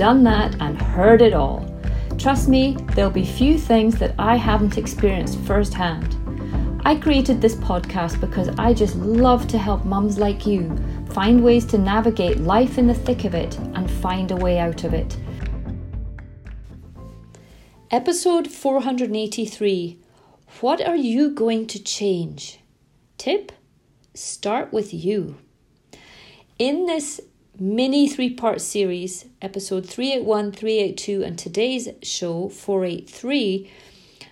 done that, and heard it all. Trust me, there'll be few things that I haven't experienced firsthand. I created this podcast because I just love to help mums like you find ways to navigate life in the thick of it and find a way out of it. Episode 483 What are you going to change? Tip Start with you. In this mini three part series, episode 381, 382, and today's show, 483,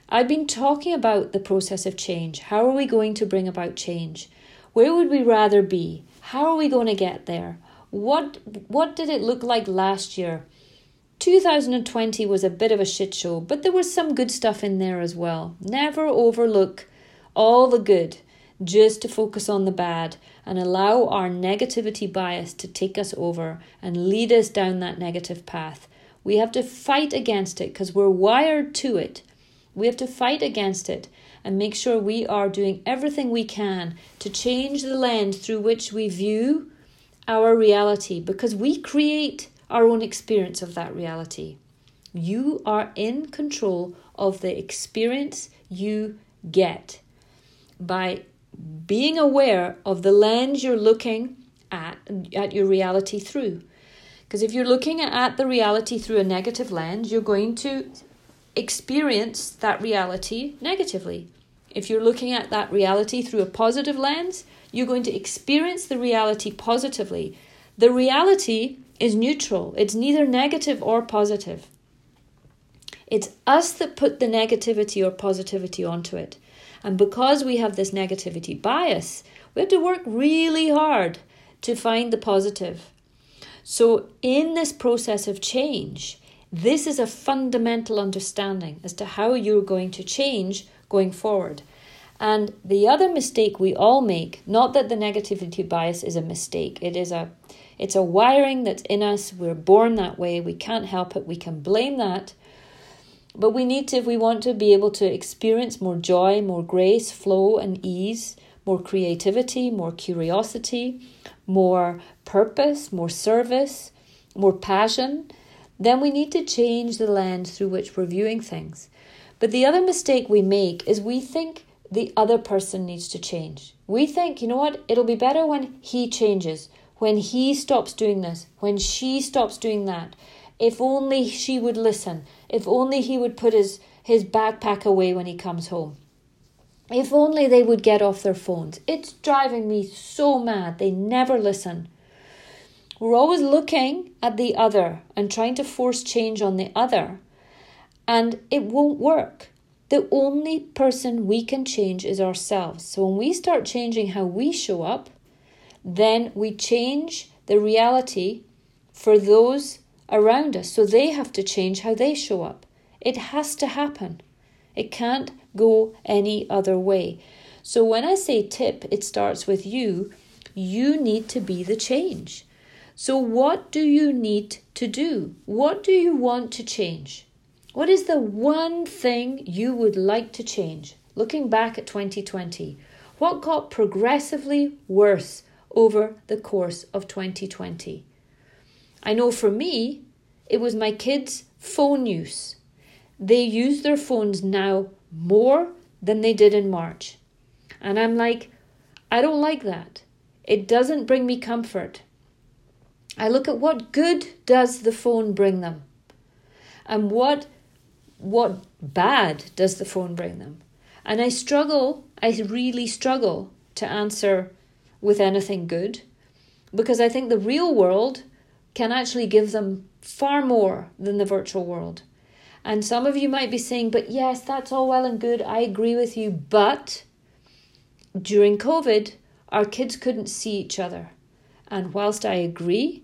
I've been talking about the process of change. How are we going to bring about change? Where would we rather be? How are we going to get there? What what did it look like last year? 2020 was a bit of a shit show, but there was some good stuff in there as well. Never overlook all the good just to focus on the bad and allow our negativity bias to take us over and lead us down that negative path. We have to fight against it because we're wired to it. We have to fight against it and make sure we are doing everything we can to change the lens through which we view our reality because we create our own experience of that reality. You are in control of the experience you get by being aware of the lens you're looking at at your reality through. Because if you're looking at the reality through a negative lens you're going to experience that reality negatively. If you're looking at that reality through a positive lens you're going to experience the reality positively. The reality is neutral. It's neither negative or positive. It's us that put the negativity or positivity onto it and because we have this negativity bias, we have to work really hard to find the positive. So, in this process of change, this is a fundamental understanding as to how you're going to change going forward. And the other mistake we all make, not that the negativity bias is a mistake, it is a it's a wiring that's in us. We're born that way. We can't help it. We can blame that but we need to, if we want to be able to experience more joy, more grace, flow, and ease, more creativity, more curiosity, more purpose, more service, more passion, then we need to change the lens through which we're viewing things. But the other mistake we make is we think the other person needs to change. We think, you know what, it'll be better when he changes, when he stops doing this, when she stops doing that. If only she would listen. If only he would put his, his backpack away when he comes home. If only they would get off their phones. It's driving me so mad. They never listen. We're always looking at the other and trying to force change on the other, and it won't work. The only person we can change is ourselves. So when we start changing how we show up, then we change the reality for those around us. So they have to change how they show up. It has to happen. It can't go any other way. So when I say tip, it starts with you. You need to be the change. So, what do you need to do? What do you want to change? What is the one thing you would like to change? Looking back at 2020, what got progressively worse over the course of 2020? I know for me, it was my kids' phone use. They use their phones now more than they did in March. And I'm like, I don't like that. It doesn't bring me comfort. I look at what good does the phone bring them? And what what bad does the phone bring them? And I struggle, I really struggle to answer with anything good because I think the real world can actually give them far more than the virtual world. And some of you might be saying, but yes, that's all well and good. I agree with you. But during COVID, our kids couldn't see each other. And whilst I agree,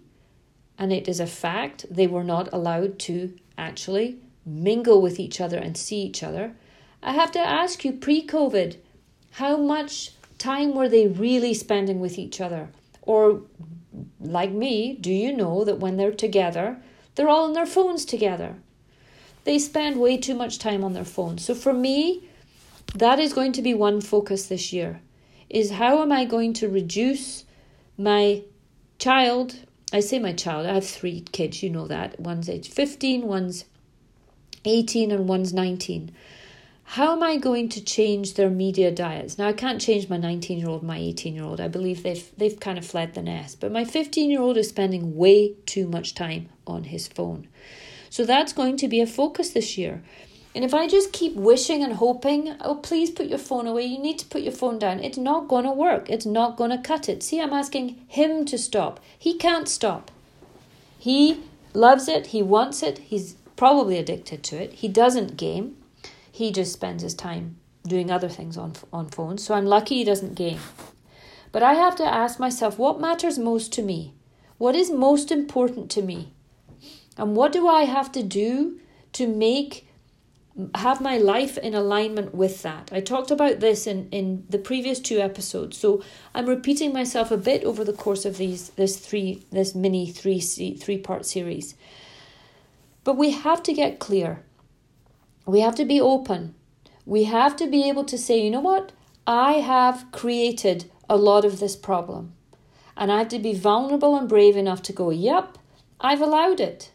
and it is a fact they were not allowed to actually mingle with each other and see each other. I have to ask you pre COVID, how much time were they really spending with each other? Or, like me, do you know that when they're together, they're all on their phones together? They spend way too much time on their phones. So, for me, that is going to be one focus this year is how am I going to reduce my child I say my child, I have three kids, you know that. One's age 15, one's 18, and one's 19. How am I going to change their media diets? Now I can't change my 19 year old, my 18 year old. I believe they've they've kind of fled the nest. But my 15 year old is spending way too much time on his phone. So that's going to be a focus this year. And if I just keep wishing and hoping, oh, please put your phone away, you need to put your phone down, it's not going to work. It's not going to cut it. See, I'm asking him to stop. He can't stop. He loves it, he wants it, he's probably addicted to it. He doesn't game, he just spends his time doing other things on, on phones. So I'm lucky he doesn't game. But I have to ask myself what matters most to me? What is most important to me? And what do I have to do to make have my life in alignment with that. I talked about this in, in the previous two episodes, so I'm repeating myself a bit over the course of these this three this mini three three part series. But we have to get clear. We have to be open. We have to be able to say, you know what? I have created a lot of this problem. And I have to be vulnerable and brave enough to go, yep, I've allowed it.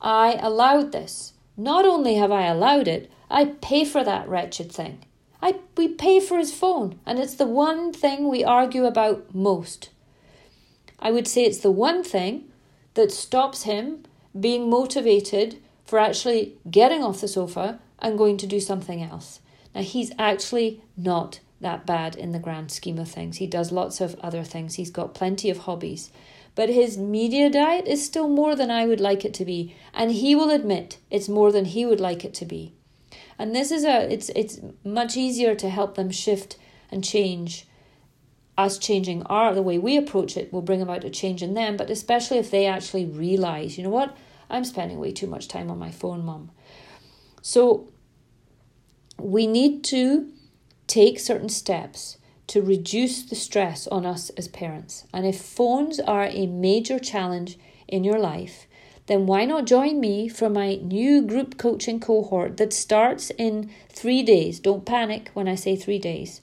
I allowed this. Not only have I allowed it, I pay for that wretched thing. I, we pay for his phone, and it's the one thing we argue about most. I would say it's the one thing that stops him being motivated for actually getting off the sofa and going to do something else. Now, he's actually not that bad in the grand scheme of things. He does lots of other things, he's got plenty of hobbies but his media diet is still more than I would like it to be, and he will admit it's more than he would like it to be. And this is a it's it's much easier to help them shift and change. Us changing our the way we approach it will bring about a change in them, but especially if they actually realize, you know what, I'm spending way too much time on my phone, mom. So we need to take certain steps to reduce the stress on us as parents. And if phones are a major challenge in your life, then why not join me for my new group coaching cohort that starts in three days? Don't panic when I say three days.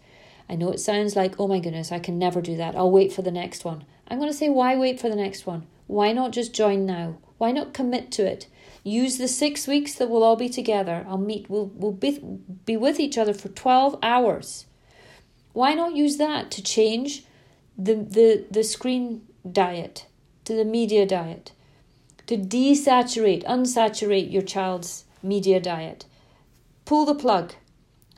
I know it sounds like, oh my goodness, I can never do that. I'll wait for the next one. I'm going to say, why wait for the next one? Why not just join now? Why not commit to it? Use the six weeks that we'll all be together. I'll meet, we'll, we'll be, be with each other for 12 hours why not use that to change the, the, the screen diet to the media diet? To desaturate, unsaturate your child's media diet. Pull the plug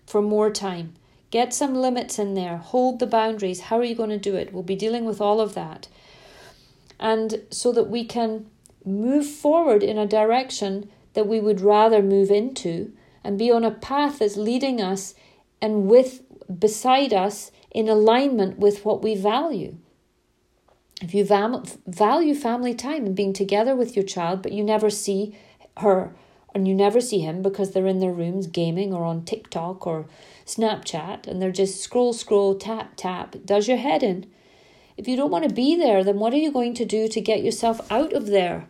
for more time. Get some limits in there. Hold the boundaries. How are you going to do it? We'll be dealing with all of that. And so that we can move forward in a direction that we would rather move into and be on a path that's leading us and with beside us in alignment with what we value. If you value family time and being together with your child, but you never see her and you never see him because they're in their rooms gaming or on TikTok or Snapchat and they're just scroll, scroll, tap, tap, does your head in. If you don't want to be there, then what are you going to do to get yourself out of there?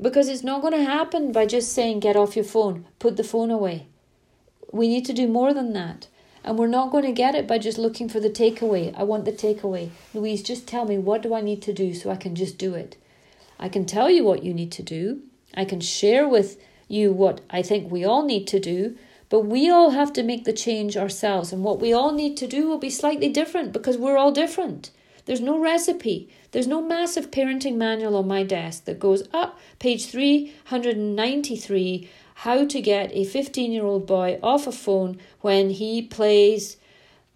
Because it's not going to happen by just saying, get off your phone, put the phone away. We need to do more than that. And we're not going to get it by just looking for the takeaway. I want the takeaway. Louise, just tell me what do I need to do so I can just do it. I can tell you what you need to do. I can share with you what I think we all need to do, but we all have to make the change ourselves. And what we all need to do will be slightly different because we're all different. There's no recipe. There's no massive parenting manual on my desk that goes up page 393 how to get a 15 year old boy off a phone when he plays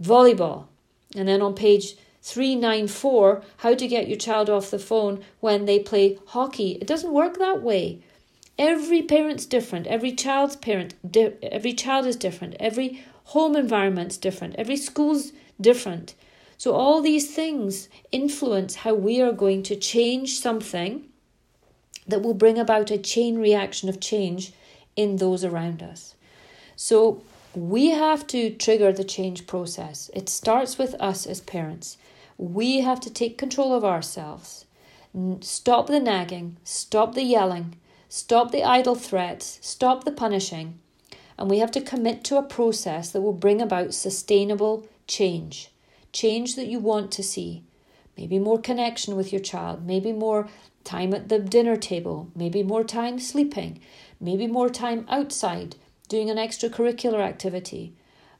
volleyball. And then on page 394, how to get your child off the phone when they play hockey. It doesn't work that way. Every parent's different. Every child's parent, di- every child is different. Every home environment's different. Every school's different. So all these things influence how we are going to change something that will bring about a chain reaction of change in those around us. So we have to trigger the change process. It starts with us as parents. We have to take control of ourselves. Stop the nagging, stop the yelling, stop the idle threats, stop the punishing. And we have to commit to a process that will bring about sustainable change. Change that you want to see. Maybe more connection with your child, maybe more time at the dinner table, maybe more time sleeping, maybe more time outside doing an extracurricular activity.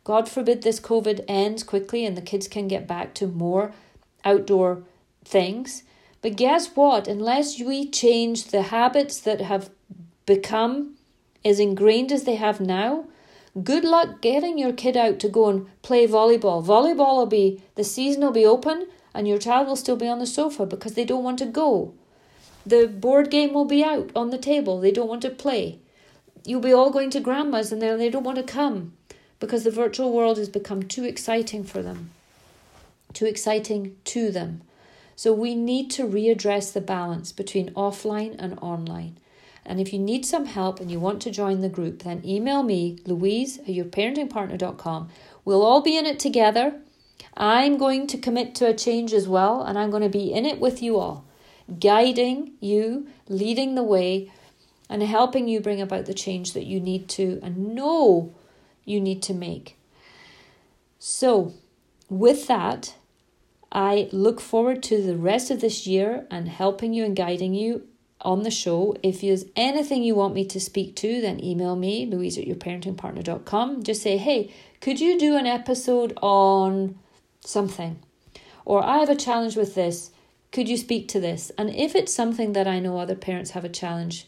God forbid this COVID ends quickly and the kids can get back to more outdoor things. But guess what? Unless we change the habits that have become as ingrained as they have now, good luck getting your kid out to go and play volleyball. Volleyball will be, the season will be open and your child will still be on the sofa because they don't want to go. The board game will be out on the table, they don't want to play you'll be all going to grandma's and they don't want to come because the virtual world has become too exciting for them, too exciting to them. So we need to readdress the balance between offline and online. And if you need some help and you want to join the group, then email me, Louise at yourparentingpartner.com. We'll all be in it together. I'm going to commit to a change as well, and I'm going to be in it with you all, guiding you, leading the way and helping you bring about the change that you need to and know you need to make. So, with that, I look forward to the rest of this year and helping you and guiding you on the show. If there's anything you want me to speak to, then email me, louise at yourparentingpartner.com. Just say, hey, could you do an episode on something? Or I have a challenge with this. Could you speak to this? And if it's something that I know other parents have a challenge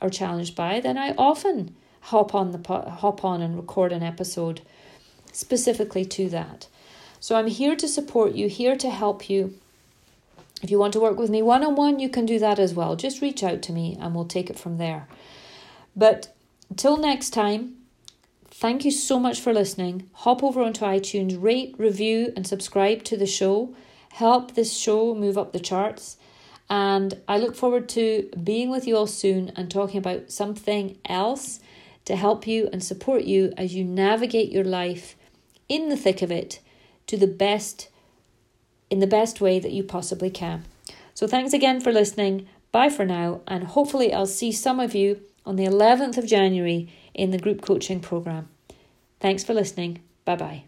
are challenged by, then I often hop on the hop on and record an episode specifically to that. So I'm here to support you, here to help you. If you want to work with me one on one, you can do that as well. Just reach out to me and we'll take it from there. But till next time, thank you so much for listening. Hop over onto iTunes, rate, review, and subscribe to the show. Help this show move up the charts. And I look forward to being with you all soon and talking about something else to help you and support you as you navigate your life in the thick of it to the best in the best way that you possibly can. So thanks again for listening. Bye for now and hopefully I'll see some of you on the 11th of January in the group coaching program. Thanks for listening. Bye-bye.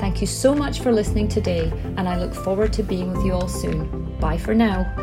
Thank you so much for listening today, and I look forward to being with you all soon. Bye for now.